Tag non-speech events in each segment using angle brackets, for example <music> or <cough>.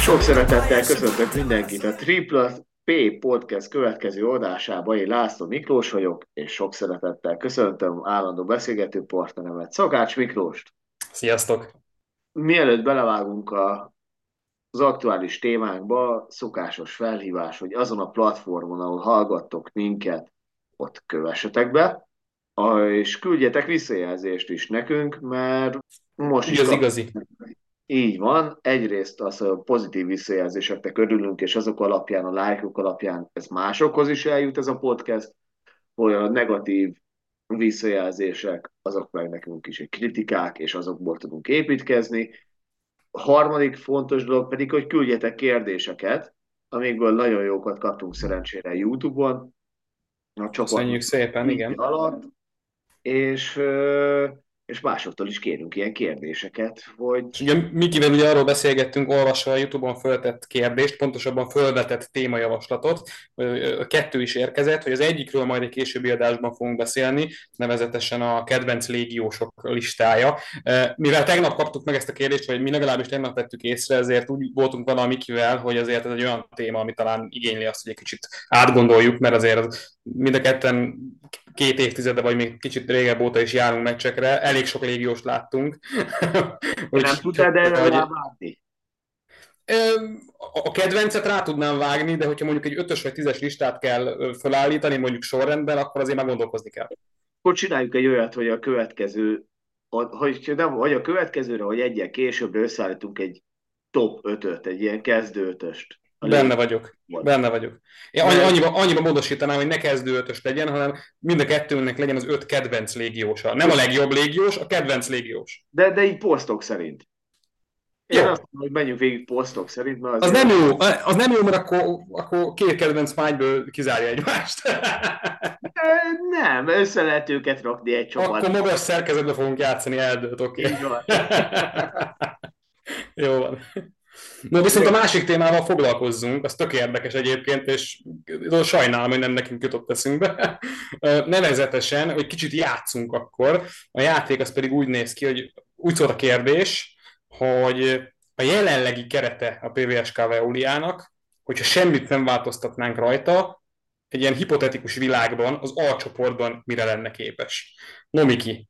Sok szeretettel köszöntök mindenkit a Tripla P Podcast következő adásába. Én László Miklós vagyok, és sok szeretettel köszöntöm állandó beszélgető partneremet, Szakács Miklóst. Sziasztok! Mielőtt belevágunk a, az aktuális témánkba, szokásos felhívás, hogy azon a platformon, ahol hallgattok minket, ott kövessetek be, és küldjetek visszajelzést is nekünk, mert most Így is az igazi. így van. Egyrészt az a pozitív visszajelzéseknek örülünk, és azok alapján, a lájkok alapján ez másokhoz is eljut ez a podcast, hogy a negatív visszajelzések, azok meg nekünk is egy kritikák, és azokból tudunk építkezni. A harmadik fontos dolog pedig, hogy küldjetek kérdéseket, amikből nagyon jókat kaptunk szerencsére YouTube-on. A Köszönjük szépen, igen. alatt, és, és másoktól is kérünk ilyen kérdéseket, hogy És ugye Mikivel ugye arról beszélgettünk, olvasva a Youtube-on föltett kérdést, pontosabban fölvetett témajavaslatot. Kettő is érkezett, hogy az egyikről majd egy későbbi adásban fogunk beszélni, nevezetesen a kedvenc légiósok listája. Mivel tegnap kaptuk meg ezt a kérdést, vagy mi legalábbis tegnap vettük észre, ezért úgy voltunk vele a Mikivel, hogy azért ez egy olyan téma, ami talán igényli azt, hogy egy kicsit átgondoljuk, mert azért az mind a ketten két évtizede, vagy még kicsit régebb óta is járunk meccsekre, elég sok légióst láttunk. <laughs> hogy nem tudtál erre hogy-. Ö, A kedvencet rá tudnám vágni, de hogyha mondjuk egy ötös vagy tízes listát kell felállítani, mondjuk sorrendben, akkor azért már gondolkozni kell. Akkor csináljuk egy olyat, hogy a következő, hogy nem, vagy a következőre, vagy egyen későbbre összeállítunk egy top 5-öt, egy ilyen kezdő ötöst. Benne vagyok. Vagy. Benne vagyok. Én annyi, annyiba, annyiba módosítanám, hogy ne kezdő ötös legyen, hanem mind a kettőnknek legyen az öt kedvenc légiósa. Nem a legjobb légiós, a kedvenc légiós. De, de így posztok szerint. Én Jó. azt mondom, hogy menjünk végig posztok szerint, mert Az azért- nem jó, az nem jó, mert akkor, akkor két kedvenc mágyből kizárja egymást. <laughs> Nem, össze lehet őket rakni egy akkor csapat. magas szerkezetbe fogunk játszani, eldőlt, oké. Így van. <laughs> Jó van. No, viszont a másik témával foglalkozzunk, az tök érdekes egyébként, és sajnálom, hogy nem nekünk jutott eszünkbe. <laughs> Nevezetesen, hogy kicsit játszunk akkor. A játék az pedig úgy néz ki, hogy úgy szólt a kérdés, hogy a jelenlegi kerete a PVSK Veuliának, hogyha semmit nem változtatnánk rajta, egy ilyen hipotetikus világban, az A csoportban mire lenne képes. No, Miki,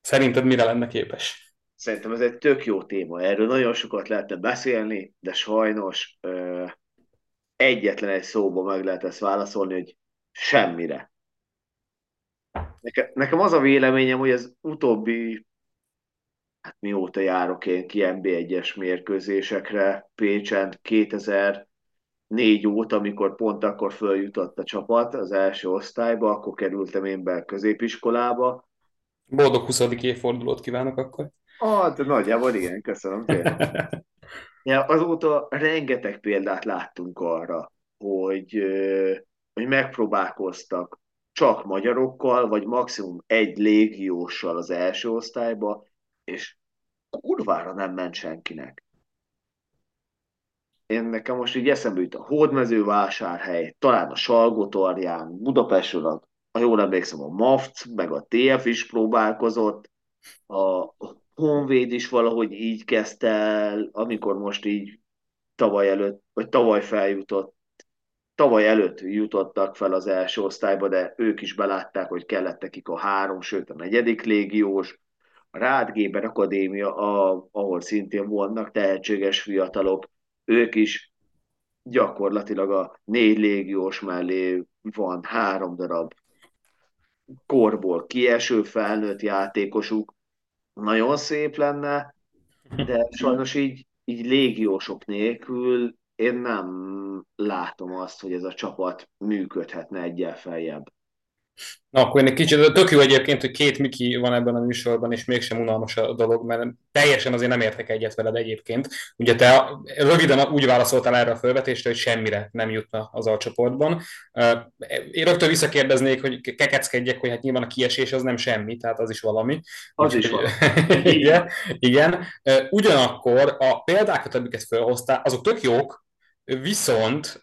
szerinted mire lenne képes? Szerintem ez egy tök jó téma. Erről nagyon sokat lehetne beszélni, de sajnos ö, egyetlen egy szóba meg lehet ezt válaszolni, hogy semmire. Nekem, nekem az a véleményem, hogy az utóbbi, hát mióta járok én ki NB1-es mérkőzésekre, Pécsen 2004 óta, amikor pont akkor följutott a csapat az első osztályba, akkor kerültem én be középiskolába, Boldog 20. évfordulót kívánok akkor. Ah, de nagyjából igen, köszönöm tényleg. <laughs> Ja, azóta rengeteg példát láttunk arra, hogy, hogy megpróbálkoztak csak magyarokkal, vagy maximum egy légióssal az első osztályba, és kurvára nem ment senkinek. Én nekem most így eszembe jut a Hódmezővásárhely, talán a Salgotarján, Budapestről, a, ha jól emlékszem, a MAFC, meg a TF is próbálkozott, a Honvéd is valahogy így kezdte el, amikor most így tavaly előtt, vagy tavaly feljutott, tavaly előtt jutottak fel az első osztályba, de ők is belátták, hogy kellett nekik a három, sőt a negyedik légiós, a Rád Géber Akadémia, a, ahol szintén vannak tehetséges fiatalok, ők is gyakorlatilag a négy légiós mellé van három darab korból kieső felnőtt játékosuk, nagyon szép lenne, de sajnos így, így légiósok nélkül én nem látom azt, hogy ez a csapat működhetne egyel feljebb. Na, akkor én egy kicsit, tök jó egyébként, hogy két Miki van ebben a műsorban, és mégsem unalmas a dolog, mert teljesen azért nem értek egyet veled egyébként. Ugye te röviden úgy válaszoltál erre a felvetésre, hogy semmire nem jutna az alcsoportban. Én rögtön visszakérdeznék, hogy kekeckedjek, hogy hát nyilván a kiesés az nem semmi, tehát az is valami. Az is valami. <laughs> igen, igen. Ugyanakkor a példákat, amiket felhoztál, azok tök jók, viszont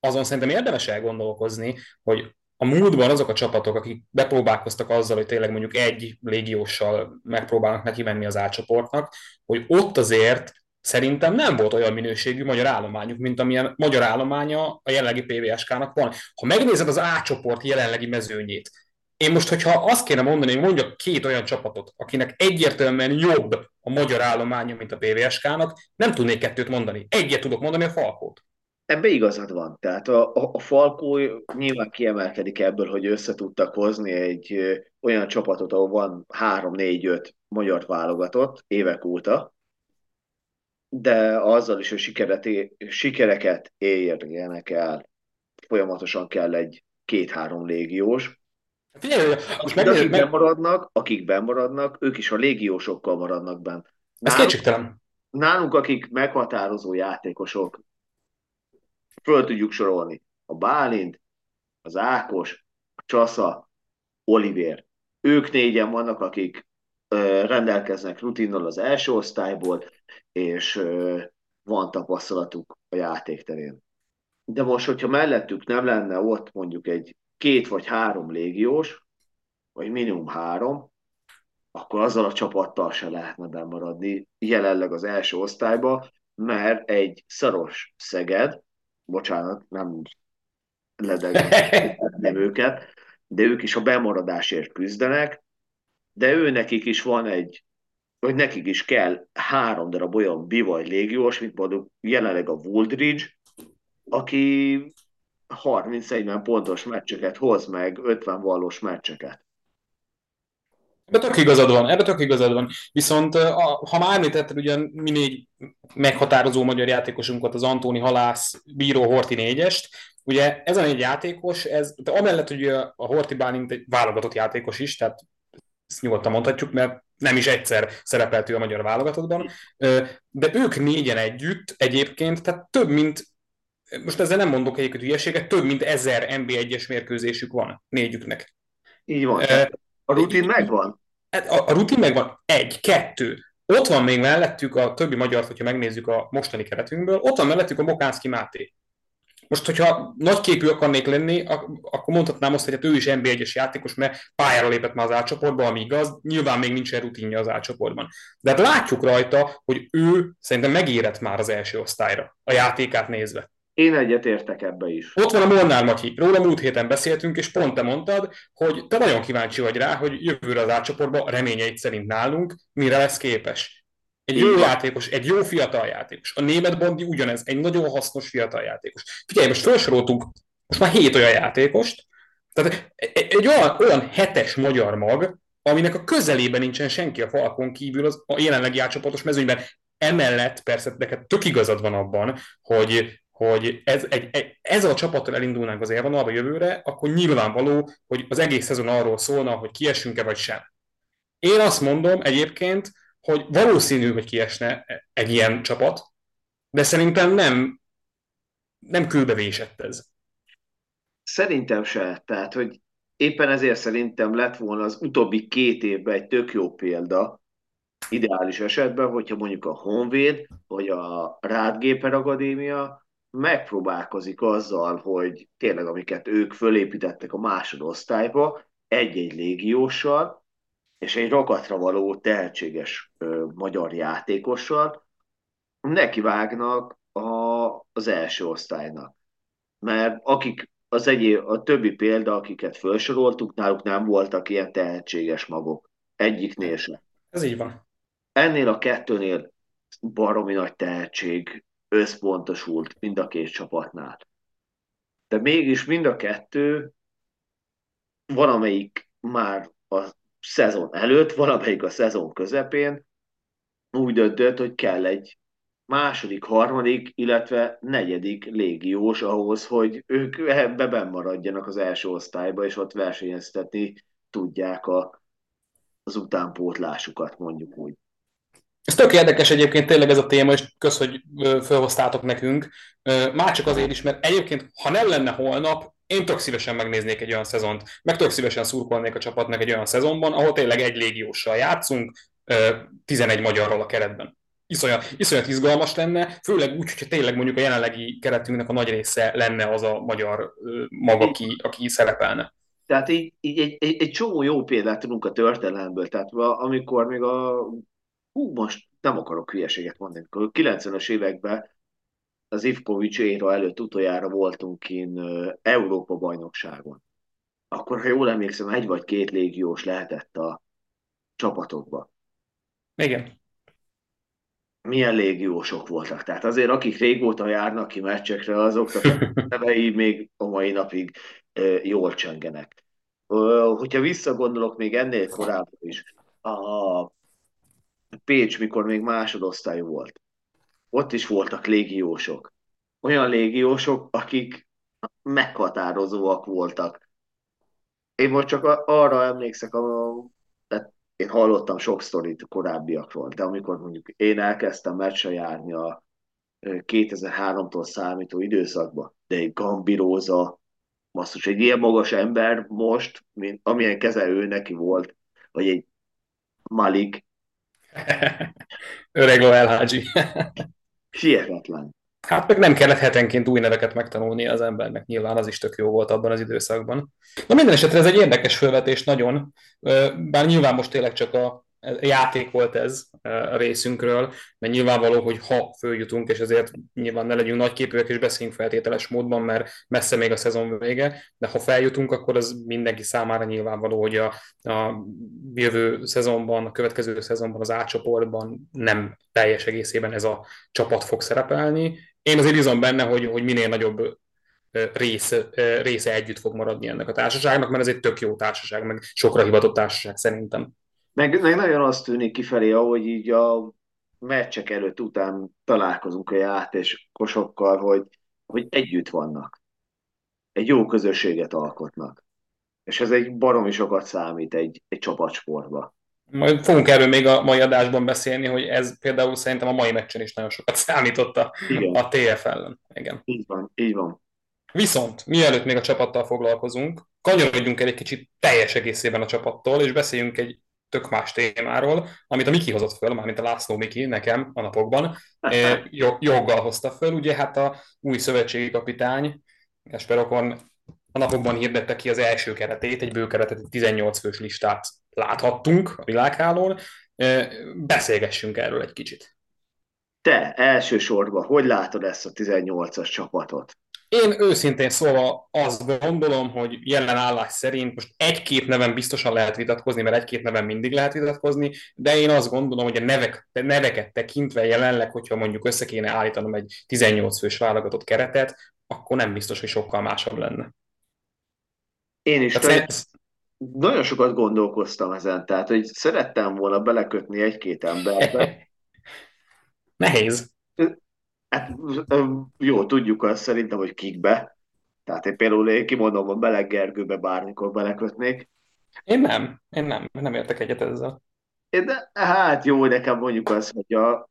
azon szerintem érdemes elgondolkozni, hogy a múltban azok a csapatok, akik bepróbálkoztak azzal, hogy tényleg mondjuk egy légióssal megpróbálnak neki menni az átcsoportnak, hogy ott azért szerintem nem volt olyan minőségű magyar állományuk, mint amilyen magyar állománya a jelenlegi PVSK-nak van. Ha megnézed az A jelenlegi mezőnyét, én most, hogyha azt kéne mondani, hogy mondjak két olyan csapatot, akinek egyértelműen jobb a magyar állománya, mint a PVSK-nak, nem tudnék kettőt mondani. Egyet tudok mondani, a Falkót. Ebbe igazad van. Tehát a, a, a Falkó nyilván kiemelkedik ebből, hogy össze tudtak hozni egy ö, olyan csapatot, ahol van három, négy, öt magyar válogatott évek óta, de azzal is, hogy sikeret, sikereket érjenek el, folyamatosan kell egy két-három légiós. Figyelj, most meg, akik meg... maradnak, akik bemaradnak, ők is a légiósokkal maradnak benn. Ez kétségtelen. Nálunk, akik meghatározó játékosok, föl tudjuk sorolni. A Bálint, az Ákos, a Csasza, Oliver. Ők négyen vannak, akik ö, rendelkeznek rutinnal az első osztályból, és ö, van tapasztalatuk a játékterén. De most, hogyha mellettük nem lenne ott mondjuk egy két vagy három légiós, vagy minimum három, akkor azzal a csapattal se lehetne bemaradni jelenleg az első osztályba, mert egy szaros Szeged, bocsánat, nem ledegem <laughs> őket, de ők is a bemaradásért küzdenek, de ő nekik is van egy, hogy nekik is kell három darab olyan bivaj légiós, mint mondjuk jelenleg a Woodridge, aki 30-40 pontos meccseket hoz meg, 50 valós meccseket. Ebbe tök igazad van, ebbe tök igazad van. Viszont a, ha már említetted ugyan mi négy meghatározó magyar játékosunkat, az Antóni Halász, Bíró, Horti négyest, ugye ez a négy játékos, ez, de amellett, hogy a Horti Bálint egy válogatott játékos is, tehát ezt nyugodtan mondhatjuk, mert nem is egyszer szerepelt ő a magyar válogatottban, de ők négyen együtt egyébként, tehát több mint most ezzel nem mondok egyébként hülyeséget, több mint ezer NB1-es mérkőzésük van négyüknek. Így van. E, a rutin megvan? Hát a, a rutin megvan. Egy, kettő. Ott van még mellettük a többi magyar, hogyha megnézzük a mostani keretünkből, ott van mellettük a Mokánszki Máté. Most, hogyha nagyképű akarnék lenni, akkor mondhatnám azt, hogy hát ő is NB1-es játékos, mert pályára lépett már az átcsoportba, ami igaz, nyilván még nincsen rutinja az átcsoportban. De hát látjuk rajta, hogy ő szerintem megérett már az első osztályra, a játékát nézve. Én egyet értek ebbe is. Ott van a Molnár Matyi. Róla múlt héten beszéltünk, és pont te mondtad, hogy te nagyon kíváncsi vagy rá, hogy jövőre az átcsoportban reményeit szerint nálunk mire lesz képes. Egy jó játékos, egy jó fiatal játékos. A német Bondi ugyanez, egy nagyon hasznos fiatal játékos. Figyelj, most felsoroltunk most már hét olyan játékost, tehát egy olyan, olyan hetes magyar mag, aminek a közelében nincsen senki a falkon kívül az, a jelenlegi átcsoportos mezőnyben. Emellett persze neked tök igazad van abban, hogy hogy ez, egy, egy, ezzel a csapattal elindulnánk az élvonalba jövőre, akkor nyilvánvaló, hogy az egész szezon arról szólna, hogy kiessünk-e vagy sem. Én azt mondom egyébként, hogy valószínű, hogy kiesne egy ilyen csapat, de szerintem nem, nem kőbevésett ez. Szerintem se. Tehát, hogy éppen ezért szerintem lett volna az utóbbi két évben egy tök jó példa, ideális esetben, hogyha mondjuk a Honvéd, vagy a Rádgéper Akadémia megpróbálkozik azzal, hogy tényleg amiket ők fölépítettek a másodosztályba, egy-egy légióssal, és egy rakatra való tehetséges ö, magyar játékossal nekivágnak a, az első osztálynak. Mert akik az egyéb, a többi példa, akiket felsoroltuk, náluk nem voltak ilyen tehetséges magok. Egyiknél sem. Ez így van. Ennél a kettőnél baromi nagy tehetség összpontosult mind a két csapatnál. De mégis mind a kettő valamelyik már a szezon előtt, valamelyik a szezon közepén úgy döntött, hogy kell egy második, harmadik, illetve negyedik légiós ahhoz, hogy ők ebbe maradjanak az első osztályba, és ott versenyeztetni tudják a, az utánpótlásukat, mondjuk úgy. Ez tök érdekes egyébként tényleg ez a téma, és kösz, hogy felhoztátok nekünk. Már csak azért is, mert egyébként, ha nem lenne holnap, én tök szívesen megnéznék egy olyan szezont, meg tök szívesen szurkolnék a csapatnak egy olyan szezonban, ahol tényleg egy légióssal játszunk, 11 magyarral a keretben. iszonyat, iszonyat izgalmas lenne, főleg úgy, hogyha tényleg mondjuk a jelenlegi keretünknek a nagy része lenne az a magyar maga, aki, aki szerepelne. Tehát így, így egy, egy, egy csomó jó példát tudunk a történelemből, tehát amikor még a, hú, most nem akarok hülyeséget mondani, a 90-es években az Ivkovics éra előtt utoljára voltunk kint Európa bajnokságon. Akkor, ha jól emlékszem, egy vagy két légiós lehetett a csapatokba. Igen. Milyen légiósok voltak. Tehát azért, akik régóta járnak ki meccsekre, azoknak a <laughs> nevei még a mai napig jól csengenek. Hogyha visszagondolok még ennél korábban is, a Pécs, mikor még másodosztály volt, ott is voltak légiósok. Olyan légiósok, akik meghatározóak voltak. Én most csak arra emlékszek, a, tehát én hallottam sok sztorit korábbiakról, de amikor mondjuk én elkezdtem meccsre járni a 2003-tól számító időszakba, de egy Gambiróza, basszus, egy ilyen magas ember most, mint amilyen kezelő neki volt, vagy egy Malik. <laughs> Öreg Loel Hihetetlen. Hát meg nem kellett hetenként új neveket megtanulni az embernek, nyilván az is tök jó volt abban az időszakban. Na minden esetre ez egy érdekes felvetés nagyon, bár nyilván most tényleg csak a játék volt ez a részünkről, mert nyilvánvaló, hogy ha följutunk, és ezért nyilván ne legyünk nagyképűek és beszéljünk feltételes módban, mert messze még a szezon vége, de ha feljutunk, akkor az mindenki számára nyilvánvaló, hogy a, a jövő szezonban, a következő szezonban az átcsoportban nem teljes egészében ez a csapat fog szerepelni. Én azért bízom benne, hogy, hogy minél nagyobb része, része együtt fog maradni ennek a társaságnak, mert ez egy tök jó társaság, meg sokra hivatott társaság szerintem. Meg, meg nagyon azt tűnik kifelé, ahogy így a meccsek előtt után találkozunk a játékosokkal, hogy, hogy együtt vannak. Egy jó közösséget alkotnak. És ez egy baromi sokat számít egy, egy csapatsportba. Majd fogunk erről még a mai adásban beszélni, hogy ez például szerintem a mai meccsen is nagyon sokat számított a, a TF ellen. Igen. Így van, így van. Viszont, mielőtt még a csapattal foglalkozunk, kanyarodjunk el egy kicsit teljes egészében a csapattól, és beszéljünk egy tök más témáról, amit a Miki hozott föl, mármint a László Miki nekem a napokban, joggal hozta föl. Ugye hát a új szövetségi kapitány, Esperokon a napokban hirdette ki az első keretét, egy bőkeretet, egy 18 fős listát láthattunk a világhálón. Beszélgessünk erről egy kicsit. Te elsősorban hogy látod ezt a 18-as csapatot? Én őszintén szóval azt gondolom, hogy jelen állás szerint most egy-két neven biztosan lehet vitatkozni, mert egy-két neven mindig lehet vitatkozni, de én azt gondolom, hogy a nevek, neveket tekintve jelenleg, hogyha mondjuk össze kéne állítanom egy 18 fős válogatott keretet, akkor nem biztos, hogy sokkal másabb lenne. Én is tehát ez... nagyon sokat gondolkoztam ezen, tehát hogy szerettem volna belekötni egy-két emberbe. <laughs> Nehéz. Hát jó, tudjuk azt szerintem, hogy kikbe. Tehát én például én kimondom, a Beleg Gergőbe bármikor belekötnék. Én nem, én nem, nem értek egyet ezzel. De, hát jó, nekem mondjuk az, hogy a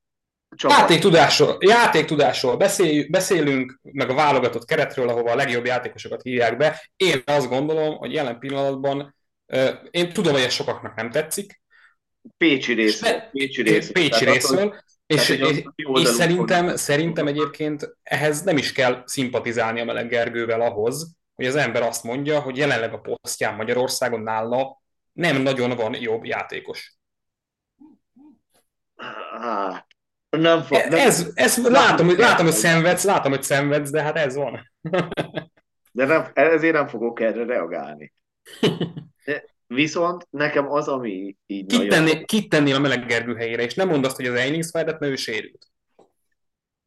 csapat... Játéktudásról, játéktudásról beszél, beszélünk, meg a válogatott keretről, ahova a legjobb játékosokat hívják be. Én azt gondolom, hogy jelen pillanatban, én tudom, hogy ez sokaknak nem tetszik. Pécsi részről. Pécsi részről. Pécsi részről. És, és, és szerintem, szerintem egyébként ehhez nem is kell szimpatizálni a Meleg Gergővel ahhoz, hogy az ember azt mondja, hogy jelenleg a posztján Magyarországon nála nem nagyon van jobb játékos. Hát, nem fog, nem, ez, ez nem látom, hogy, látom, hogy szenvedsz, látom, hogy szenvedsz, de hát ez van. De nem, ezért nem fogok erre reagálni. <laughs> Viszont nekem az, ami így kit nagyon... Kit tennél a meleg Gergő helyére, és nem mondd azt, hogy az Eilings Fedet, mert ő sérült.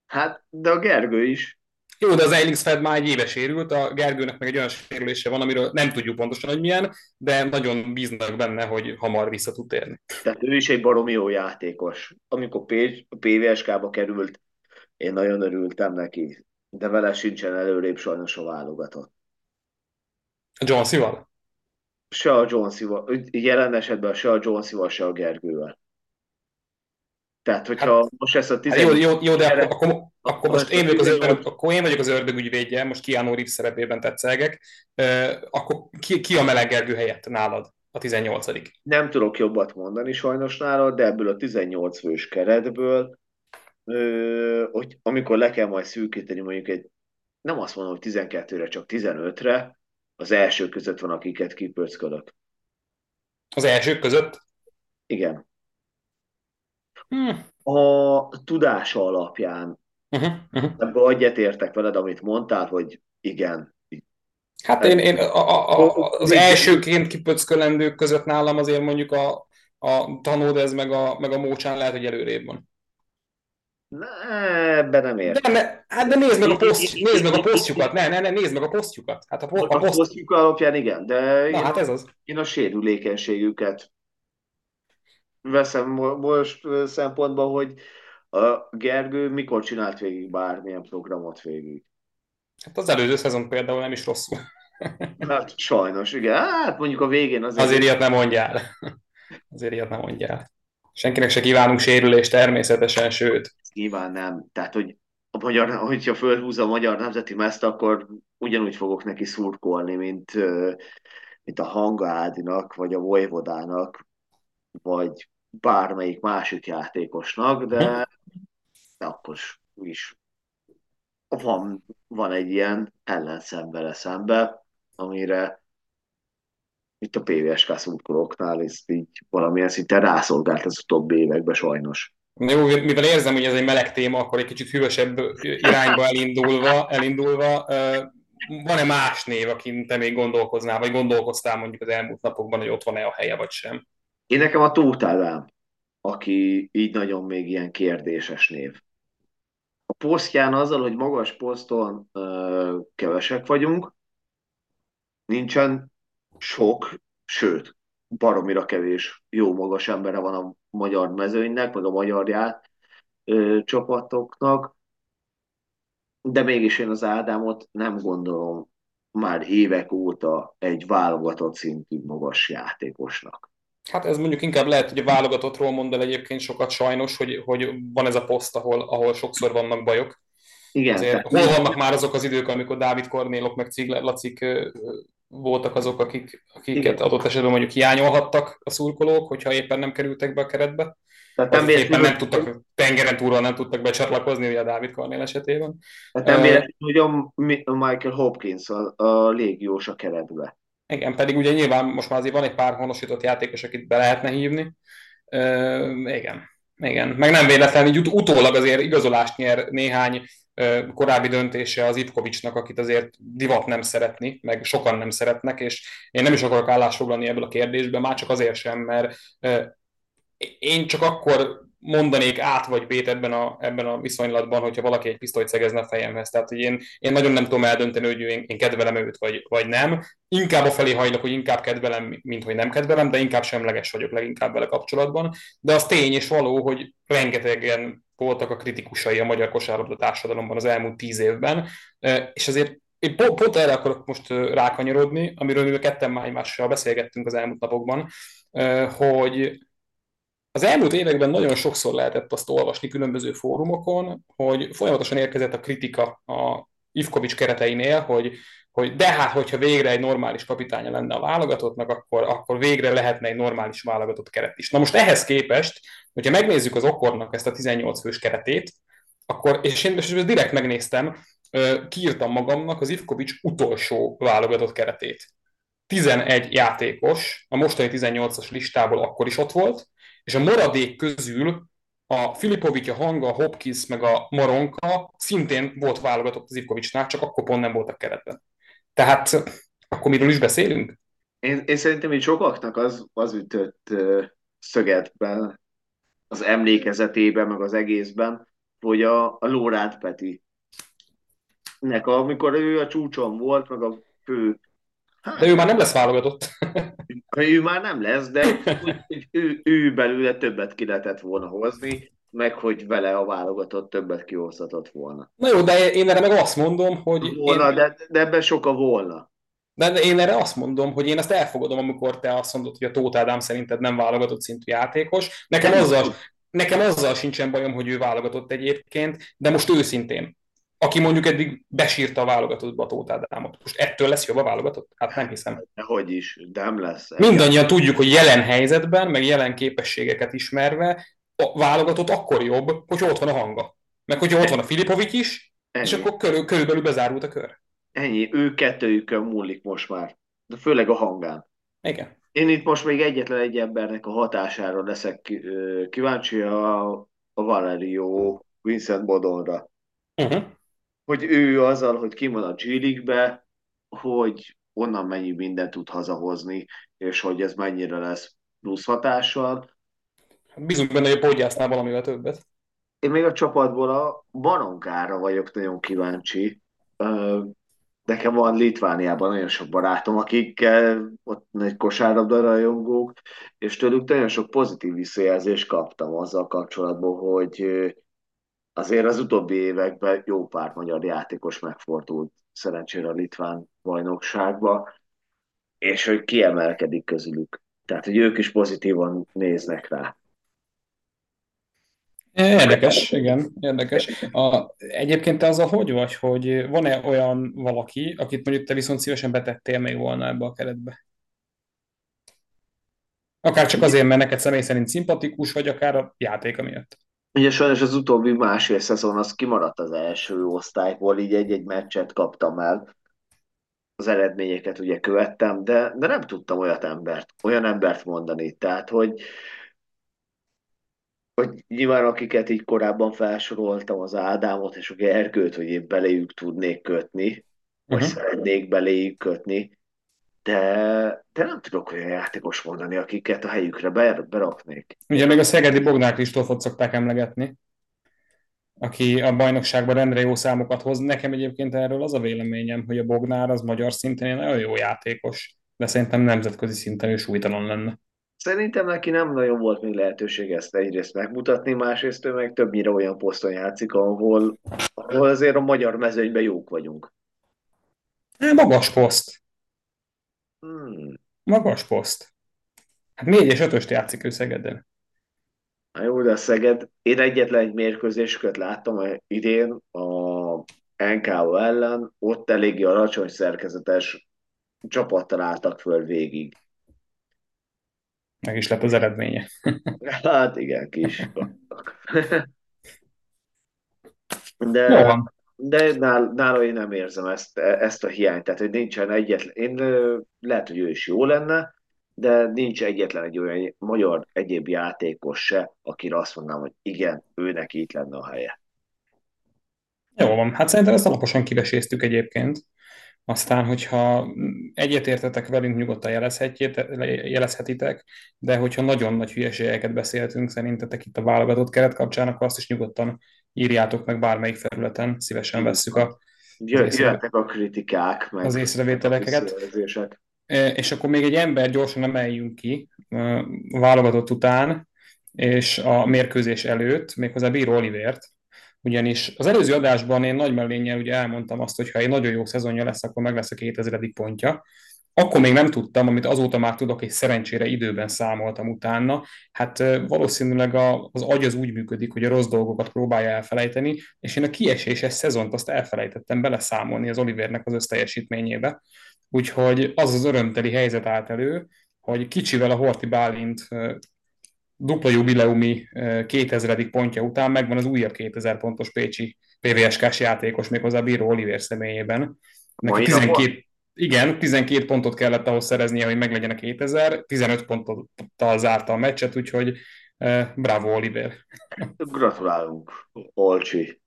Hát, de a Gergő is. Jó, de az Eilings Fed már egy éve sérült, a Gergőnek meg egy olyan sérülése van, amiről nem tudjuk pontosan, hogy milyen, de nagyon bíznak benne, hogy hamar vissza tud térni. Tehát ő is egy baromi jó játékos. Amikor PVSK-ba került, én nagyon örültem neki, de vele sincsen előrébb sajnos a válogatott. John Sival? Se a Jonesival, jelen esetben se a Jonesival, se a Gergővel. Tehát, hogyha hát, most ezt a 18... Hát jó, jó, jó, de akkor, akkor, akkor most én vagyok, az ördög, akkor én vagyok az ördög ügyvédje, most Keanu Reeves szerepében tetszelgek, akkor ki, ki a meleg Gergő helyett nálad? A 18 Nem tudok jobbat mondani sajnos nálad, de ebből a 18 fős keretből ö, hogy amikor le kell majd szűkíteni mondjuk egy, nem azt mondom, hogy 12-re, csak 15-re, az első között van, akiket kipöckölök. Az elsők között? Igen. Hmm. A tudása alapján Uh-huh, uh-huh. ebben egyetértek veled, amit mondtál, hogy igen. Hát én, én a, a, a, az elsőként kipöckölendők között nálam azért mondjuk a, a Tanódez meg a, meg a Mócsán lehet, hogy előrébb van. Ne, ebben nem értem. De, hát de nézd meg a, poszt, nézd meg a posztjukat, ne, ne, ne, nézd meg a posztjukat. Hát a, po, A a poszt... posztjuk alapján igen, de Na én, hát ez az. én a sérülékenységüket veszem mo- most szempontba, hogy a Gergő mikor csinált végig bármilyen programot végig. Hát az előző szezon például nem is rosszul. <laughs> Hát sajnos, igen. Hát mondjuk a végén azért... Azért ilyet nem mondjál. Azért ilyet nem mondjál. Senkinek se kívánunk sérülést természetesen, sőt. Nyilván nem. Tehát, hogy a magyar, hogyha fölhúzza a magyar nemzeti mezt, akkor ugyanúgy fogok neki szurkolni, mint, mint a Hanga Ádinak, vagy a Vojvodának, vagy bármelyik másik játékosnak, de, de <laughs> akkor is van, van egy ilyen ellenszembele szembe, amire itt a PVSK szurkolóknál ezt így valamilyen szinten rászolgált az utóbbi években sajnos. Jó, mivel érzem, hogy ez egy meleg téma, akkor egy kicsit hűvösebb irányba elindulva, elindulva van-e más név, akin te még gondolkoznál, vagy gondolkoztál mondjuk az elmúlt napokban, hogy ott van-e a helye, vagy sem? Én nekem a Tóth Ádám, aki így nagyon még ilyen kérdéses név. A posztján azzal, hogy magas poszton ö, kevesek vagyunk, nincsen sok, sőt, baromira kevés jó magas embere van a magyar mezőnynek, meg a magyar ját, ö, csapatoknak, de mégis én az Ádámot nem gondolom már évek óta egy válogatott szintű magas játékosnak. Hát ez mondjuk inkább lehet, hogy a válogatottról mond el egyébként sokat sajnos, hogy, hogy van ez a poszt, ahol, ahol sokszor vannak bajok. Igen, Azért tehát hol vannak már azok az idők, amikor Dávid Kornélok meg Cigler Lacik voltak azok, akik, akiket Igen. adott esetben mondjuk hiányolhattak a szurkolók, hogyha éppen nem kerültek be a keretbe. tehát nem éppen véletlenül, nem tudtak, tengeren túlról nem tudtak becsatlakozni, ugye a Dávid Kornél esetében. tehát nem véletlenül, hogy a Mi- a Michael Hopkins a, a légiós a keretbe. Igen, pedig ugye nyilván most már azért van egy pár honosított játékos, akit be lehetne hívni. Ö, igen, igen. Meg nem véletlen, így ut- utólag azért igazolást nyer néhány korábbi döntése az Ivkovicsnak, akit azért divat nem szeretni, meg sokan nem szeretnek, és én nem is akarok állásfoglalni ebből a kérdésben, már csak azért sem, mert én csak akkor mondanék át vagy bét ebben a, ebben a viszonylatban, hogyha valaki egy pisztolyt szegezne a fejemhez. Tehát, hogy én, én nagyon nem tudom eldönteni, hogy én, én kedvelem őt, vagy, vagy nem. Inkább a felé hajlok, hogy inkább kedvelem, mint hogy nem kedvelem, de inkább semleges vagyok leginkább vele kapcsolatban. De az tény és való, hogy rengetegen voltak a kritikusai a magyar kosárlabda társadalomban az elmúlt tíz évben, és azért én pont, pont erre akarok most rákanyarodni, amiről mi ketten már egymással beszélgettünk az elmúlt napokban, hogy az elmúlt években nagyon sokszor lehetett azt olvasni különböző fórumokon, hogy folyamatosan érkezett a kritika a Ivkovics kereteinél, hogy, hogy de hát, hogyha végre egy normális kapitánya lenne a válogatottnak, akkor, akkor végre lehetne egy normális válogatott keret is. Na most ehhez képest, hogyha megnézzük az Okornak ezt a 18 fős keretét, akkor, és én és direkt megnéztem, kiírtam magamnak az Ivkovics utolsó válogatott keretét. 11 játékos, a mostani 18-as listából akkor is ott volt, és a maradék közül a Filipovic, a Hanga, a Hopkins meg a Maronka szintén volt válogatott az Ivkovicsnál, csak akkor pont nem voltak keretben. Tehát akkor miről is beszélünk? Én, én szerintem így sokaknak az, az ütött szögetben, az emlékezetében, meg az egészben, hogy a, a Lóránt Peti nek, amikor ő a csúcson volt, meg a fő De ő már nem lesz válogatott. ő már nem lesz, de hogy ő, ő belőle többet ki lehetett volna hozni, meg hogy vele a válogatott többet kihozhatott volna. Na jó, de én erre meg azt mondom, hogy... Volna, én, de, de ebben soka volna. de én erre azt mondom, hogy én ezt elfogadom, amikor te azt mondod, hogy a Tóth Ádám szerinted nem válogatott szintű játékos. Nekem azzal, nekem azzal sincsen bajom, hogy ő válogatott egyébként, de most őszintén, aki mondjuk eddig besírta a válogatottba Tóth Ádámot. Most ettől lesz jobb a válogatott? Hát nem hiszem. Hogy is, nem lesz. Mindannyian tudjuk, hogy jelen helyzetben, meg jelen képességeket ismerve, a válogatott akkor jobb, hogy ott van a hanga. Meg hogyha ott van a Filipovic is, Ennyi. és akkor körül, körülbelül bezárult a kör. Ennyi, ő kettőjükön múlik most már. De főleg a hangán. Igen. Én itt most még egyetlen egy embernek a hatására leszek kíváncsi a, a Valerio Vincent Bodonra. Uh-huh. Hogy ő azzal, hogy ki van a G hogy onnan mennyi mindent tud hazahozni, és hogy ez mennyire lesz plusz hatással. Hát Bízunk benne, hogy a podgyásznál valamivel többet. Én még a csapatból a Banonkára vagyok nagyon kíváncsi. Nekem van Litvániában nagyon sok barátom, akikkel ott egy kosárlabda rajongók, és tőlük nagyon sok pozitív visszajelzést kaptam azzal kapcsolatban, hogy azért az utóbbi években jó pár magyar játékos megfordult szerencsére a litván bajnokságba, és hogy kiemelkedik közülük. Tehát, hogy ők is pozitívan néznek rá. Érdekes, igen, érdekes. A, egyébként te azzal hogy vagy, hogy van-e olyan valaki, akit mondjuk te viszont szívesen betettél még volna ebbe a keretbe? Akár csak azért, mert neked személy szerint szimpatikus, vagy akár a játéka miatt. Ugye sajnos az utóbbi másfél szezon az kimaradt az első osztályból, így egy-egy meccset kaptam el. Az eredményeket ugye követtem, de, de nem tudtam olyat embert, olyan embert mondani. Tehát, hogy, hogy nyilván akiket így korábban felsoroltam, az Ádámot és a Gergőt, hogy én beléjük tudnék kötni, vagy Uh-huh. szeretnék beléjük kötni, de, de nem tudok olyan játékos mondani, akiket a helyükre ber, beraknék. Ugye még a Szegedi Bognár Kristófot szokták emlegetni, aki a bajnokságban rendre jó számokat hoz. Nekem egyébként erről az a véleményem, hogy a Bognár az magyar szinten egy nagyon jó játékos, de szerintem nemzetközi szinten ő súlytalan lenne. Szerintem neki nem nagyon volt még lehetőség ezt egyrészt megmutatni, másrészt ő meg többnyire olyan poszton játszik, ahol, ahol azért a magyar mezőnyben jók vagyunk. Hát magas poszt. Hmm. Magas poszt. Hát 4 és 5 játszik ő Szegeden. Na jó, de Szeged, én egyetlen egy mérkőzésüket láttam idén a NKO ellen, ott eléggé alacsony szerkezetes csapattal álltak föl végig. Meg is lett az eredménye. <laughs> Hát igen, kis. <laughs> Jó De, van. De nál, nála én nem érzem ezt, ezt a hiányt, tehát hogy nincsen egyetlen, én lehet, hogy ő is jó lenne, de nincs egyetlen egy olyan magyar egyéb játékos se, akire azt mondanám, hogy igen, őnek itt lenne a helye. Jó van. Hát szerintem ezt alaposan kiveséztük egyébként. Aztán, hogyha egyetértetek velünk, nyugodtan jelezhetitek, de hogyha nagyon nagy hülyeségeket beszéltünk szerintetek itt a válogatott keret kapcsán, akkor azt is nyugodtan írjátok meg bármelyik felületen, szívesen vesszük a, Jö, észre- jöhetnek a kritikák, meg az észrevételeket. E, És akkor még egy ember gyorsan emeljünk ki válogatott után, és a mérkőzés előtt, méghozzá Bíró Olivért, ugyanis az előző adásban én nagy mellénnyel ugye elmondtam azt, hogy ha egy nagyon jó szezonja lesz, akkor meg lesz a 2000. pontja. Akkor még nem tudtam, amit azóta már tudok, és szerencsére időben számoltam utána. Hát valószínűleg a, az agy az úgy működik, hogy a rossz dolgokat próbálja elfelejteni, és én a kieséses szezont azt elfelejtettem beleszámolni az Olivernek az összteljesítményébe. Úgyhogy az az örömteli helyzet állt elő, hogy kicsivel a Horti Bálint dupla jubileumi ö, 2000. pontja után megvan az újabb 2000 pontos pécsi PVSK-s játékos, méghozzá Bíró Oliver személyében. Neki Mai napon? 12, igen, 12 pontot kellett ahhoz szereznie, hogy meglegyen a 2000, 15 ponttal zárta a meccset, úgyhogy ö, bravo Oliver. <laughs> Gratulálunk, Olcsi.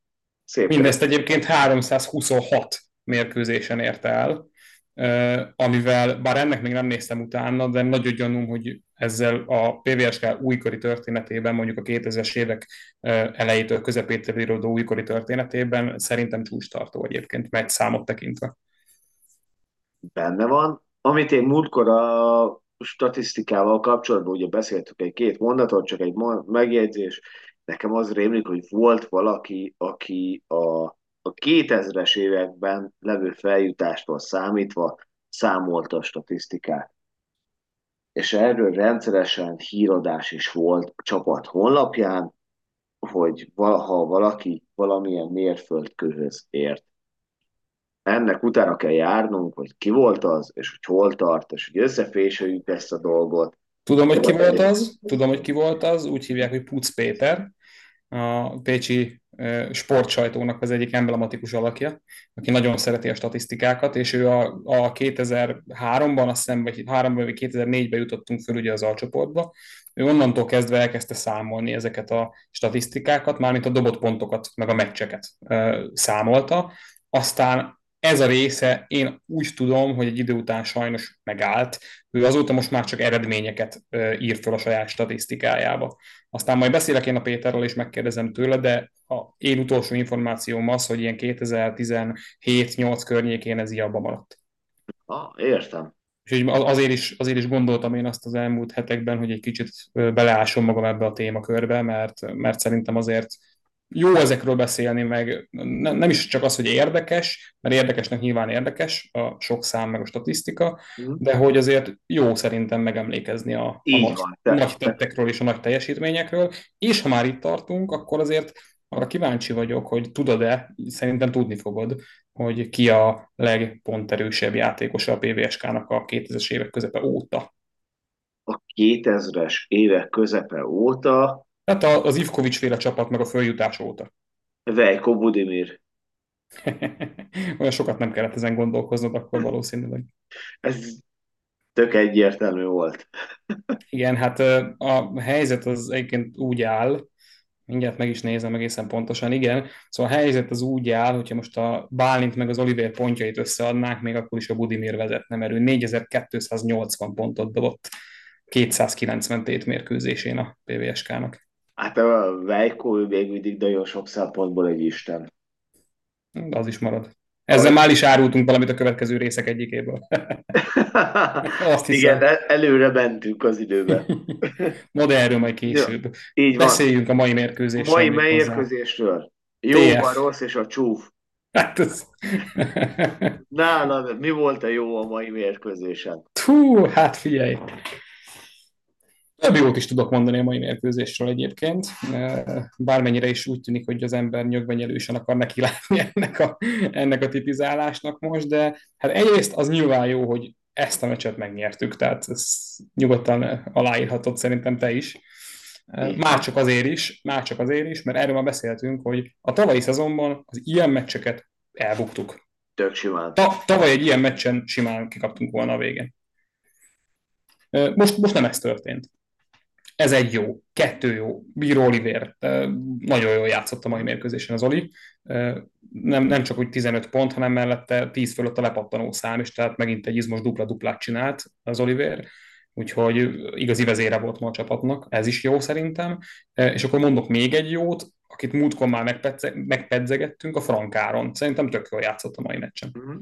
Szép Mindezt egyébként 326 mérkőzésen érte el, ö, amivel, bár ennek még nem néztem utána, de nagyon gyanúm, hogy ezzel a PVSK újkori történetében, mondjuk a 2000-es évek ö, elejétől közepétől irodó újkori történetében szerintem csúcstartó egyébként, megy számot tekintve. Benne van. Amit én múltkor a statisztikával kapcsolatban ugye beszéltük egy két mondatot, csak egy megjegyzés. Nekem az rémlik, hogy volt valaki, aki a, a 2000-es években levő feljutástól számítva számolta a statisztikát. És erről rendszeresen híradás is volt a csapat honlapján, hogy valaha valaki valamilyen mérföldkőhöz ért ennek utána kell járnunk, hogy ki volt az, és hogy hol tart, és hogy összefésüljük ezt a dolgot. Tudom, hogy ki volt az, tudom, hogy ki volt az, úgy hívják, hogy Puc Péter, a pécsi sportsajtónak az egyik emblematikus alakja, aki nagyon szereti a statisztikákat, és ő a, a 2003-ban, azt hiszem, vagy 3 vagy 2004-ben jutottunk föl ugye az alcsoportba, ő onnantól kezdve elkezdte számolni ezeket a statisztikákat, mármint a dobott pontokat, meg a meccseket számolta, aztán ez a része, én úgy tudom, hogy egy idő után sajnos megállt. Ő azóta most már csak eredményeket ír fel a saját statisztikájába. Aztán majd beszélek én a Péterről, és megkérdezem tőle, de a én utolsó információm az, hogy ilyen 2017-8 környékén ez ilyen maradt. Ah, értem. És azért is, azért is gondoltam én azt az elmúlt hetekben, hogy egy kicsit beleásom magam ebbe a témakörbe, mert, mert szerintem azért jó ezekről beszélni, meg nem is csak az, hogy érdekes, mert érdekesnek nyilván érdekes a sok szám meg a statisztika, mm. de hogy azért jó szerintem megemlékezni a, a nagy, van, nagy tettekről és a nagy teljesítményekről, és ha már itt tartunk, akkor azért arra kíváncsi vagyok, hogy tudod-e, szerintem tudni fogod, hogy ki a legponterősebb játékosa a PVSK-nak a 2000-es évek közepe óta. A 2000-es évek közepe óta Hát az Ivkovics féle csapat meg a följutás óta. Vejko Budimir. <laughs> Olyan sokat nem kellett ezen gondolkoznod akkor valószínűleg. Ez tök egyértelmű volt. Igen, hát a helyzet az egyébként úgy áll, mindjárt meg is nézem egészen pontosan, igen. Szóval a helyzet az úgy áll, hogyha most a Bálint meg az Oliver pontjait összeadnák, még akkor is a Budimir vezetne, mert ő 4280 pontot dobott 290 tét mérkőzésén a PVSK-nak. Hát a Vejko ő még mindig nagyon sok szempontból egy isten. De az is marad. Ezzel már is árultunk valamit a következő részek egyikéből. <laughs> Azt hiszem. Igen, előre mentünk az időben. <laughs> No, de erről majd később. Ja, így Beszéljünk van. a mai mérkőzésről. Mai mérkőzésről. Jó, a rossz és a csúf. Hát ez... <laughs> Nálad, mi volt a jó a mai mérkőzésen? Tú, hát figyelj. Több jót is tudok mondani a mai mérkőzésről egyébként, bármennyire is úgy tűnik, hogy az ember nyögvenyelősen akar neki látni ennek a, ennek a tipizálásnak most, de hát egyrészt az nyilván jó, hogy ezt a meccset megnyertük, tehát ez nyugodtan aláírhatod szerintem te is. Már csak azért is, már csak azért is, mert erről már beszéltünk, hogy a tavalyi szezonban az ilyen meccseket elbuktuk. Tök simán. Ta, tavaly egy ilyen meccsen simán kikaptunk volna a végén. Most, most nem ez történt. Ez egy jó, kettő jó. Bíró Oliver nagyon jól játszott a mai mérkőzésen az Oli. Nem, nem csak úgy 15 pont, hanem mellette 10 fölött a lepattanó szám is, tehát megint egy izmos dupla-duplát csinált az Oliver. Úgyhogy igazi vezére volt ma a csapatnak, ez is jó szerintem. És akkor mondok még egy jót, akit múltkor már megpedzegettünk, a Frankáron. Szerintem tök jól játszott a mai meccsen. Mm-hmm.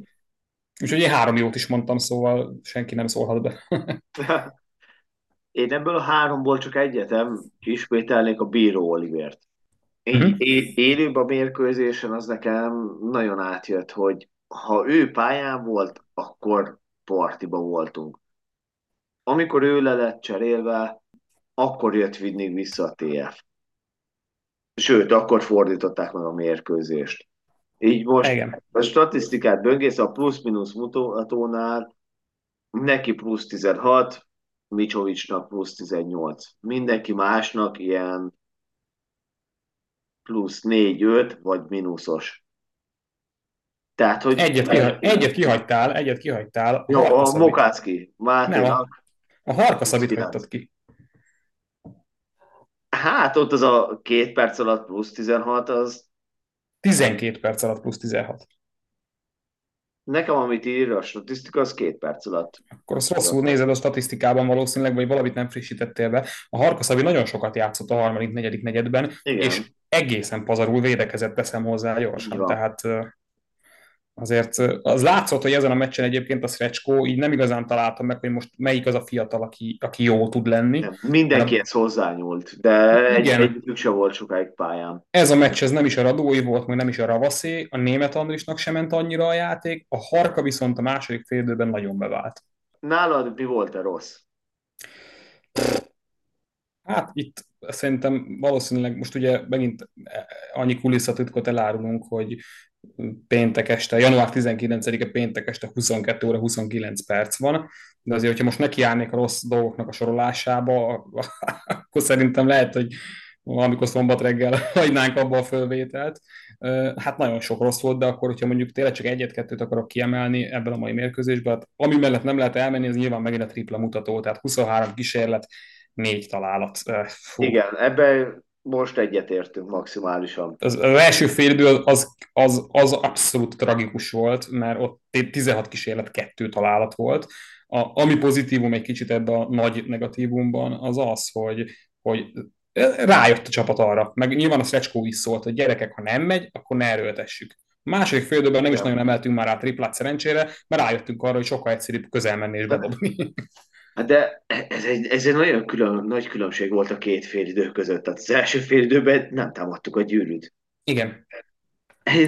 Úgyhogy én három jót is mondtam, szóval senki nem szólhat be. <laughs> Én ebből a háromból csak egyetem ismételnék a Bíró Olivért. Én, uh-huh. élőbb a mérkőzésen az nekem nagyon átjött, hogy ha ő pályán volt, akkor partiba voltunk. Amikor ő le lett cserélve, akkor jött vinnig vissza a TF. Sőt, akkor fordították meg a mérkőzést. Így most Igen. a statisztikát böngész a plusz-minusz mutatónál, neki plusz 16, Micsovicsnak plusz 18. Mindenki másnak ilyen plusz 4-5, vagy mínuszos. Tehát, hogy... Egyet, kihagy, egyet kihagytál, egyet kihagytál. Jó, a Mokácki. Nem, a, a Harkaszabit hagytad ki. Hát ott az a két perc alatt plusz 16, az... 12 perc alatt plusz 16. Nekem, amit ír a statisztika, az két perc alatt. Akkor azt rosszul nézed a statisztikában valószínűleg, vagy valamit nem frissítettél be. A Harkaszavi nagyon sokat játszott a harmadik, negyedik negyedben, Igen. és egészen pazarul védekezett, teszem hozzá gyorsan. Tehát azért az látszott, hogy ezen a meccsen egyébként a Szrecskó így nem igazán találta meg, hogy most melyik az a fiatal, aki, aki jó tud lenni. Nem, mindenki ezt hozzányúlt, de egy, egyikük se volt sokáig pályán. Ez a meccs ez nem is a Radói volt, meg nem is a Ravaszé, a német Andrisnak sem ment annyira a játék, a Harka viszont a második félidőben nagyon bevált. Nálad mi volt a rossz? Hát itt szerintem valószínűleg most ugye megint annyi kulisszatitkot elárulunk, hogy péntek este, január 19-e péntek este 22 óra 29 perc van, de azért, hogyha most nekiállnék a rossz dolgoknak a sorolásába, <laughs> akkor szerintem lehet, hogy amikor szombat reggel <laughs> hagynánk abba a fölvételt. Hát nagyon sok rossz volt, de akkor, hogyha mondjuk tényleg csak egyet-kettőt akarok kiemelni ebben a mai mérkőzésben, hát ami mellett nem lehet elmenni, az nyilván megint a tripla mutató, tehát 23 kísérlet, négy találat. Fú. Igen, ebben most egyetértünk maximálisan. Az, az első fél idő az, az, az abszolút tragikus volt, mert ott 16 kísérlet, kettő találat volt. A, ami pozitívum egy kicsit ebben a nagy negatívumban, az az, hogy, hogy rájött a csapat arra. Meg nyilván a Szecskó is szólt, hogy gyerekek, ha nem megy, akkor ne erőltessük. A második fél időben nem is nagyon emeltünk már rá triplát szerencsére, mert rájöttünk arra, hogy sokkal egyszerűbb közel menni és bedobni. Hát de ez egy, ez egy nagyon külön, nagy különbség volt a két fél idő között. Tehát az első fél időben nem támadtuk a gyűrűt. Igen.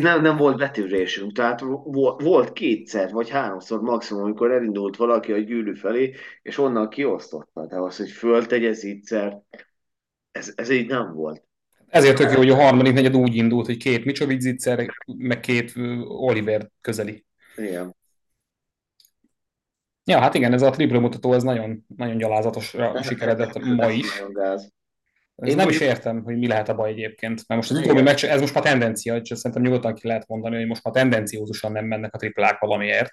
Nem, nem volt betűrésünk, tehát volt kétszer vagy háromszor maximum, amikor elindult valaki a gyűrű felé, és onnan kiosztotta. De az, hogy föltegye zicser, ez, ez így nem volt. Ezért tök jó, hogy a harmadik negyed úgy indult, hogy két Micsovic zicser, meg két Oliver közeli. Igen. Ja, hát igen, ez a triple mutató, ez nagyon, nagyon gyalázatosra <laughs> sikeredett ma is. Ez Én nem is értem, hogy mi lehet a baj egyébként. Mert most az utóbbi meccs, ez most már tendencia, hogy szerintem nyugodtan ki lehet mondani, hogy most már tendenciózusan nem mennek a triplák valamiért.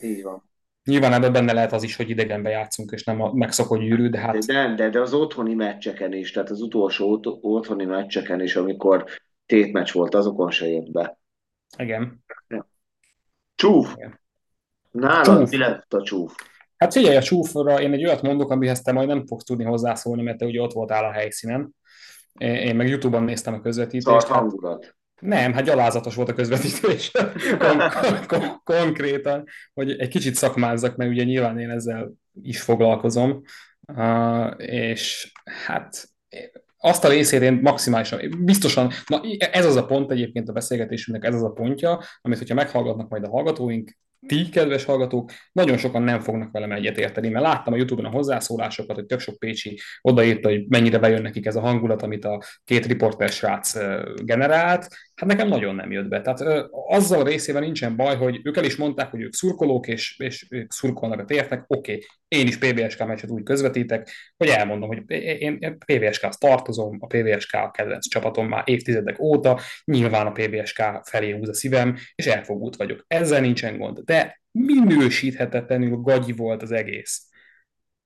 Így van. Nyilván ebben benne lehet az is, hogy idegenbe játszunk, és nem a megszokott gyűrű, de hát... De, de, de az otthoni meccseken is, tehát az utolsó otthoni meccseken is, amikor tétmeccs volt, azokon se jött be. Igen. Csúf! Igen. Nálad mi lett a csúf? Hát figyelj, a csúfra én egy olyat mondok, amihez te majd nem fogsz tudni hozzászólni, mert te ugye ott voltál a helyszínen. Én meg Youtube-on néztem a közvetítést. Hangulat. Nem, hát gyalázatos volt a közvetítés kon- kon- konkrétan, hogy egy kicsit szakmázzak, mert ugye nyilván én ezzel is foglalkozom, uh, és hát azt a részét én maximálisan, biztosan, na ez az a pont egyébként a beszélgetésünknek, ez az a pontja, amit hogyha meghallgatnak majd a hallgatóink, ti, kedves hallgatók, nagyon sokan nem fognak velem egyetérteni, mert láttam a YouTube-on a hozzászólásokat, hogy tök sok Pécsi odaírta, hogy mennyire bejön nekik ez a hangulat, amit a két riporter srác generált, hát nekem nagyon nem jött be. Tehát ö, azzal részében nincsen baj, hogy ők el is mondták, hogy ők szurkolók, és, és ők szurkolnak a tértek, oké, okay. én is PVSK meccset úgy közvetítek, hogy elmondom, hogy én, én PVSK-hoz tartozom, a PVSK a kedvenc csapatom már évtizedek óta, nyilván a PVSK felé húz a szívem, és elfogult vagyok. Ezzel nincsen gond. De minősíthetetlenül gagyi volt az egész.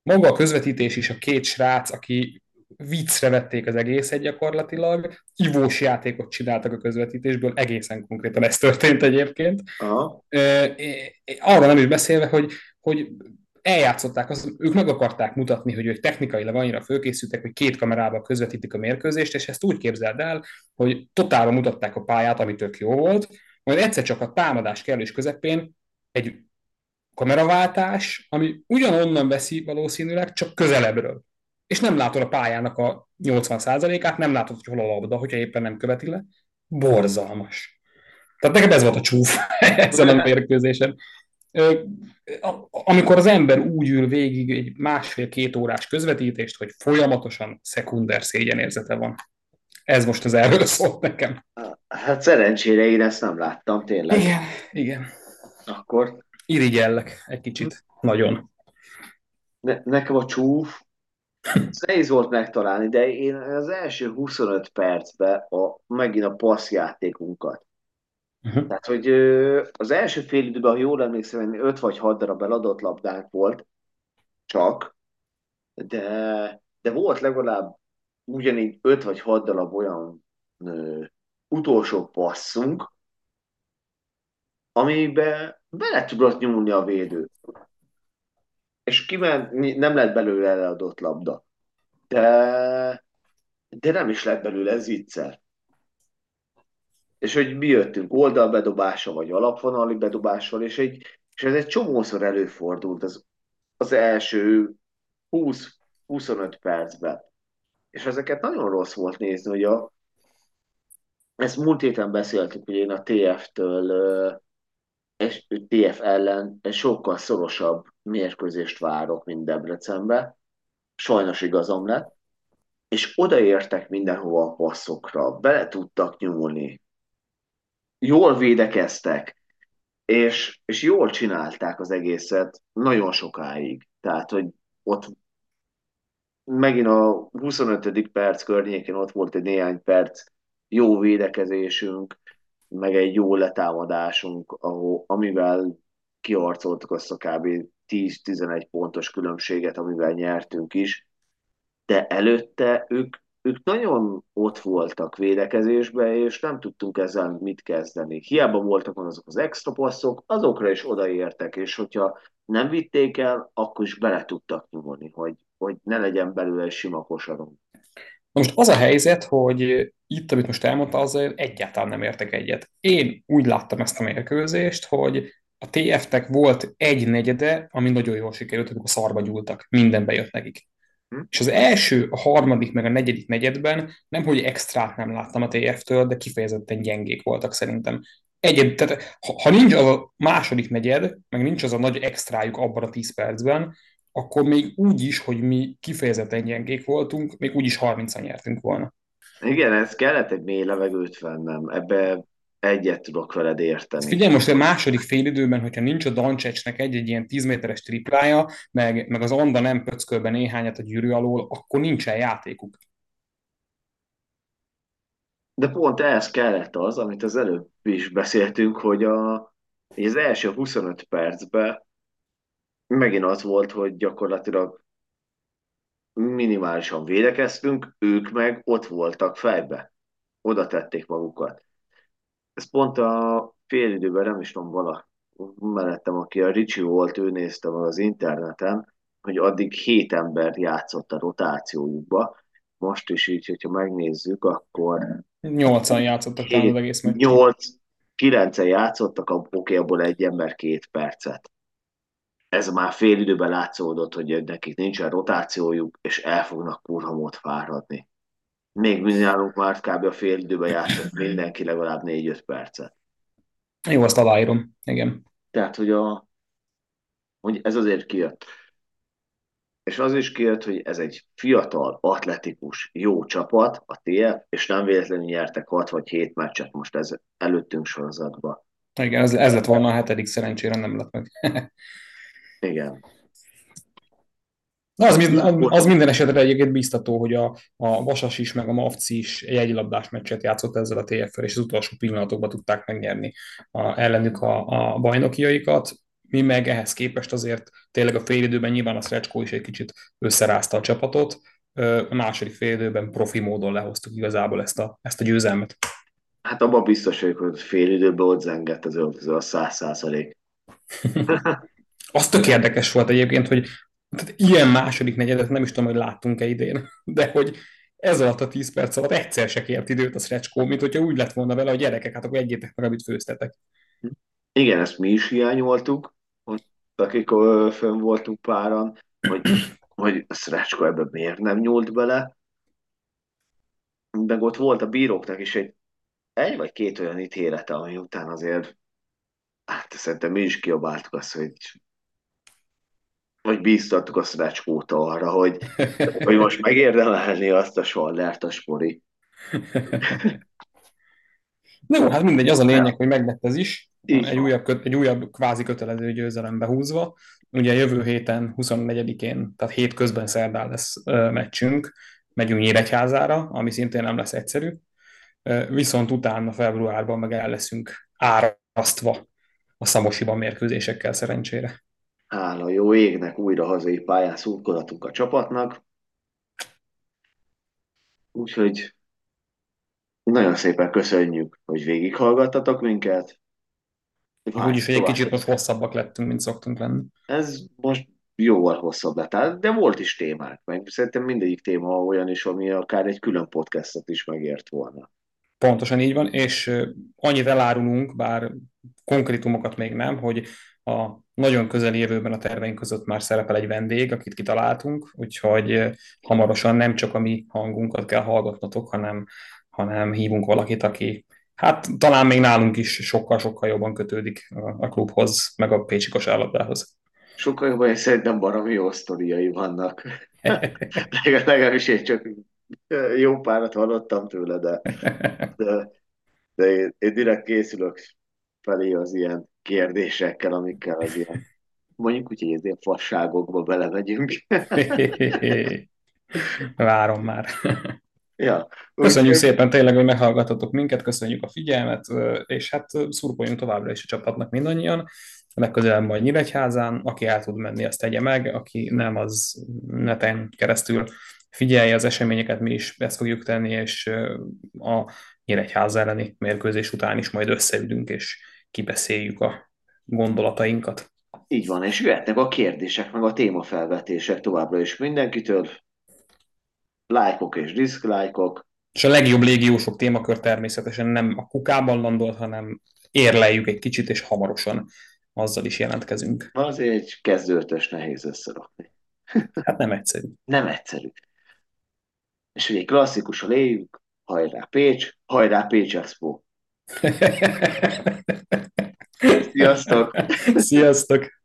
Maga a közvetítés is a két srác, aki viccre vették az egészet gyakorlatilag, ivós játékot csináltak a közvetítésből, egészen konkrétan ez történt egyébként. Aha. Arra nem is beszélve, hogy, hogy eljátszották azt, ők meg akarták mutatni, hogy ők technikailag annyira fölkészültek, hogy két kamerával közvetítik a mérkőzést, és ezt úgy képzeld el, hogy totálban mutatták a pályát, ami tök jó volt, majd egyszer csak a támadás kellős közepén egy kameraváltás, ami ugyanonnan veszi valószínűleg, csak közelebbről és nem látod a pályának a 80%-át, nem látod, hogy hol a labda, hogyha éppen nem követi le. Borzalmas. Tehát nekem ez volt a csúf <laughs> ezen a mérkőzésen. Amikor az ember úgy ül végig egy másfél-két órás közvetítést, hogy folyamatosan szekunder szégyenérzete van. Ez most az erről <laughs> szólt nekem. Hát szerencsére én ezt nem láttam, tényleg. Igen, igen. Akkor? Irigyellek egy kicsit, nagyon. Ne, nekem a csúf Nehéz volt megtalálni, de én az első 25 percben a, megint a passzjátékunkat. Uh-huh. Tehát, hogy az első fél időben, ha jól emlékszem, 5 vagy 6 darab eladott labdánk volt, csak, de, de volt legalább ugyanígy 5 vagy 6 darab olyan ö, utolsó passzunk, amiben bele tudott nyúlni a védő és kiment, nem lett belőle eladott labda. De, de nem is lett belőle zicser. És hogy mi jöttünk oldalbedobása, vagy alapvonali bedobással, és, egy, és ez egy csomószor előfordult az, az első 20-25 percben. És ezeket nagyon rossz volt nézni, hogy a, ezt múlt héten beszéltük, hogy én a TF-től TF ellen egy sokkal szorosabb mérkőzést várok, mint Debrecenbe. Sajnos igazam lett. És odaértek mindenhova a passzokra, bele tudtak nyúlni, jól védekeztek, és, és jól csinálták az egészet nagyon sokáig. Tehát, hogy ott megint a 25. perc környékén ott volt egy néhány perc jó védekezésünk, meg egy jó letámadásunk, ahol, amivel kiarcoltuk azt a kb. 10-11 pontos különbséget, amivel nyertünk is, de előtte ők, ők nagyon ott voltak védekezésben, és nem tudtunk ezzel mit kezdeni. Hiába voltak azok az extra passzok, azokra is odaértek, és hogyha nem vitték el, akkor is bele tudtak nyomulni, hogy, hogy ne legyen belőle egy sima kosarunk. Most az a helyzet, hogy itt, amit most elmondta, az egyáltalán nem értek egyet. Én úgy láttam ezt a mérkőzést, hogy a TF-tek volt egy negyede, ami nagyon jól sikerült, amikor szarba gyúltak. Minden bejött nekik. Hm? És az első, a harmadik, meg a negyedik negyedben nem, hogy extrát nem láttam a TF-től, de kifejezetten gyengék voltak szerintem. Egyed, tehát, ha, ha nincs az a második negyed, meg nincs az a nagy extrájuk abban a 10 percben, akkor még úgy is, hogy mi kifejezetten gyengék voltunk, még úgy is 30-an nyertünk volna. Igen, ez kellett egy mély levegőt vennem. Ebbe egyet tudok veled érteni. Figyelj, most a második félidőben, hogyha nincs a Dancsecsnek egy-egy ilyen 10 méteres triplája, meg, meg az Anda nem pöckölbe néhányat a gyűrű alól, akkor nincsen játékuk. De pont ehhez kellett az, amit az előbb is beszéltünk, hogy a, az első 25 percben megint az volt, hogy gyakorlatilag minimálisan védekeztünk, ők meg ott voltak fejbe. Oda tették magukat. Ez pont a fél időben, nem is tudom, vala mellettem, aki a Ricsi volt, ő nézte meg az interneten, hogy addig hét ember játszott a rotációjukba. Most is így, hogyha megnézzük, akkor... Nyolcan játszottak hét, az egész meccs. Nyolc, kilencen játszottak, oké, abból egy ember két percet ez már fél időben látszódott, hogy nekik nincsen rotációjuk, és el fognak kurhamot fáradni. Még mi nálunk már kb. a fél időben játszott mindenki legalább 4-5 percet. Jó, azt aláírom, igen. Tehát, hogy, a, hogy ez azért kijött. És az is kijött, hogy ez egy fiatal, atletikus, jó csapat, a TF, és nem véletlenül nyertek 6 vagy 7 meccset most ez előttünk sorozatban. Igen, ez, ez lett volna a hetedik, szerencsére nem lett meg. <laughs> Igen. Na, az, az minden esetre egyébként biztató, hogy a, a Vasas is, meg a Mavci is egy egylabdás meccset játszott ezzel a TF-fel, és az utolsó pillanatokban tudták megnyerni a, ellenük a, a bajnokiaikat. Mi meg ehhez képest azért tényleg a félidőben nyilván a Szrecskó is egy kicsit összerázta a csapatot, a második félidőben profi módon lehoztuk igazából ezt a, ezt a győzelmet. Hát abban biztos vagyok, hogy félidőben ott zengett az öltöző a száz százalék. <laughs> Az tök érdekes volt egyébként, hogy tehát ilyen második negyedet nem is tudom, hogy láttunk-e idén, <laughs> de hogy ez alatt a 10 perc alatt egyszer se kért időt a Srecskó, mint hogyha úgy lett volna vele, hogy gyerekek, hát akkor egyétek meg, amit főztetek. Igen, ezt mi is hiányoltuk, hogy akik fönn voltunk páran, hogy, hogy a Srecskó ebben miért nem nyúlt bele. Meg ott volt a bíróknak is egy, egy vagy két olyan ítélete, ami után azért hát szerintem mi is kiabáltuk azt, hogy vagy bíztattuk a Szrecskóta arra, hogy, hogy most megérdemelni azt a Schwallert a spori. <laughs> jó, hát mindegy, az a lényeg, hogy meglett ez is. egy újabb, egy újabb kvázi kötelező győzelem behúzva. Ugye jövő héten, 24-én, tehát hét közben szerdán lesz meccsünk, megyünk Nyíregyházára, ami szintén nem lesz egyszerű. Viszont utána februárban meg el leszünk árasztva a szamosiban mérkőzésekkel szerencsére hála jó égnek újra hazai pályán szurkolatunk a csapatnak. Úgyhogy nagyon szépen köszönjük, hogy végighallgattatok minket. Úgyis, egy kicsit most hosszabbak lettünk, mint szoktunk lenni. Ez most jóval hosszabb lett, de volt is témák, meg szerintem mindegyik téma olyan is, ami akár egy külön podcastot is megért volna. Pontosan így van, és annyit elárulunk, bár konkrétumokat még nem, hogy a nagyon közeli jövőben a terveink között már szerepel egy vendég, akit kitaláltunk, úgyhogy hamarosan nem csak a mi hangunkat kell hallgatnotok, hanem, hanem hívunk valakit, aki hát talán még nálunk is sokkal-sokkal jobban kötődik a klubhoz, meg a Pécsi kosárlabdához. Sokkal jobban, és szerintem baromi jó sztoriai vannak. <laughs> Legalábbis én csak jó párat hallottam tőle, de, de, de én, én direkt készülök felé az ilyen kérdésekkel, amikkel az ilyen, mondjuk úgy, hogy ilyen fasságokba belemegyünk. <laughs> Várom már. Ja. Köszönjük szépen tényleg, hogy meghallgatotok minket, köszönjük a figyelmet, és hát szurkoljunk továbbra is a csapatnak mindannyian. Legközelebb majd Nyíregyházán, aki el tud menni, azt tegye meg, aki nem, az neten keresztül figyelje az eseményeket, mi is ezt fogjuk tenni, és a Nyíregyház elleni mérkőzés után is majd összeülünk, és kibeszéljük a gondolatainkat. Így van, és jöhetnek a kérdések, meg a témafelvetések továbbra is mindenkitől. Lájkok és diszklájkok. És a legjobb légiósok témakör természetesen nem a kukában landolt, hanem érleljük egy kicsit, és hamarosan azzal is jelentkezünk. Azért egy kezdőtös nehéz összerakni. <laughs> Hát nem egyszerű. Nem egyszerű. És ugye klasszikus a léjük, hajrá Pécs, hajrá Pécs Expo. Sziasztok! Sziasztok!